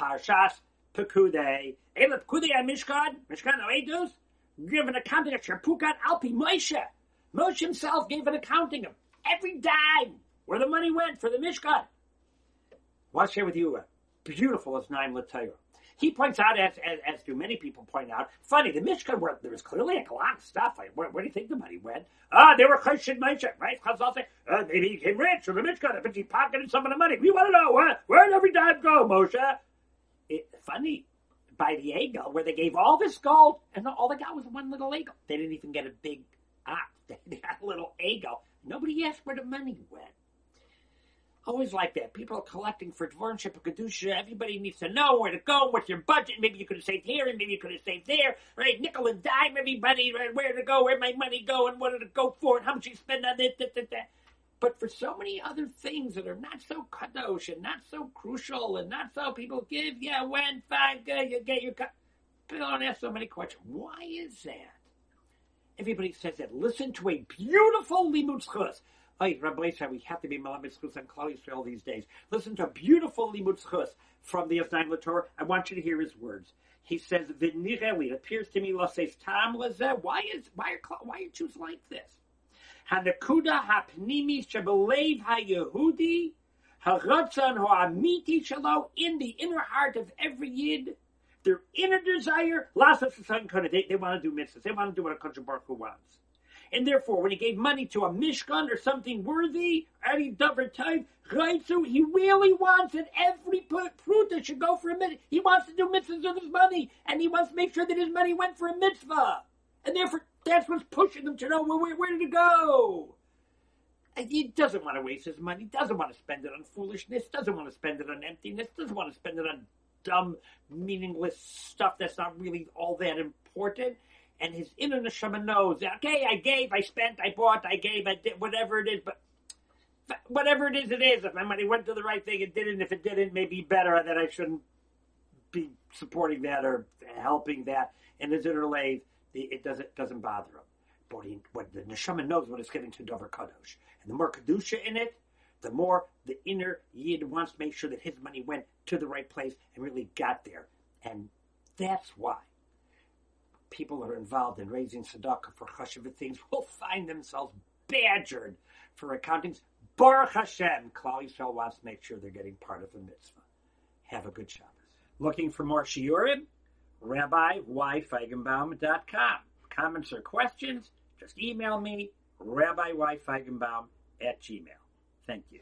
Parshas Pekudei. Ela Pekudei Mishkan, Mishkan Oedus, give an accounting of Sherpukat Alpi Moshe. Moshe himself gave an accounting of every dime where the money went for the Mishkan. I'll share with you a beautiful Oznaim LaTorah. He points out, as, as, as do many people point out, funny, the Mishkan, where there was clearly a lot of stuff. Like, where, where do you think the money went? Ah, they were Cheshid Moshe, right? Chazal say, uh, maybe he became rich from the Mishkan, but he pocketed some of the money. We want to know, where, where'd every dime go, Moshe? Funny, by the Egel, where they gave all this gold, and all they got was one little Egel. They didn't even get a big ox. They got a little Egel. Nobody asked where the money went. Always like that. People are collecting for Dvorinship and Kedusha. Everybody needs to know where to go, what's your budget. Maybe you could have saved here and maybe you could have saved there. Right? Nickel and dime, everybody, right? Where to go, where my money go, and what did it go for, and how much you spend on this, this, this, that. But for so many other things that are not so kadosh and not so crucial and not so people give, yeah, when, fine, you get your cut. People don't ask so many questions. Why is that? Everybody says that. Listen to a beautiful limud schus. Hey, Rabbi Isha, we have to be Malamed Schus and Klal Yisrael these days. Listen to a beautiful limud schus from the Oznaim LaTorah. I want you to hear his words. He says, "V'nireli." It appears to me, says tam. Why is why are why are Jews like this? Hanakuda hapnimi shebelev hayehudi haratzon ha'amiti shalo in the inner heart of every yid. Their inner desire, lasas they, they want to do mitzvahs. They want to do what HaKadosh Baruch wants. And therefore, when he gave money to a mishkan or something worthy, any double type? So he really wants that every pruta should go for a mitzvah. He wants to do mitzvahs with his money, and he wants to make sure that his money went for a mitzvah. And therefore, that's what's pushing him to know where, where, where it go. He doesn't want to waste his money, doesn't want to spend it on foolishness, doesn't want to spend it on emptiness, doesn't want to spend it on dumb, meaningless stuff that's not really all that important and his inner neshama knows, okay, I gave, I spent, I bought, I gave, I did, whatever it is, but whatever it is, it is. If my money went to the right thing, it didn't. If it didn't, maybe better that I shouldn't be supporting that or helping that. And his inner lave, it doesn't doesn't bother him. But he, what the neshama knows what it's giving to Dover Kadosh, and the more kedusha in it, the more the inner yid wants to make sure that his money went to the right place and really got there, and that's why people are involved in raising tzedakah for chashuv things will find themselves badgered for accountings. Baruch Hashem, Klal Yisrael wants to make sure they're getting part of the mitzvah. Have a good Shabbos. Looking for more shiurim? RabbiYFeigenbaum.com. Comments or questions? Just email me, RabbiYFeigenbaum at gmail. Thank you.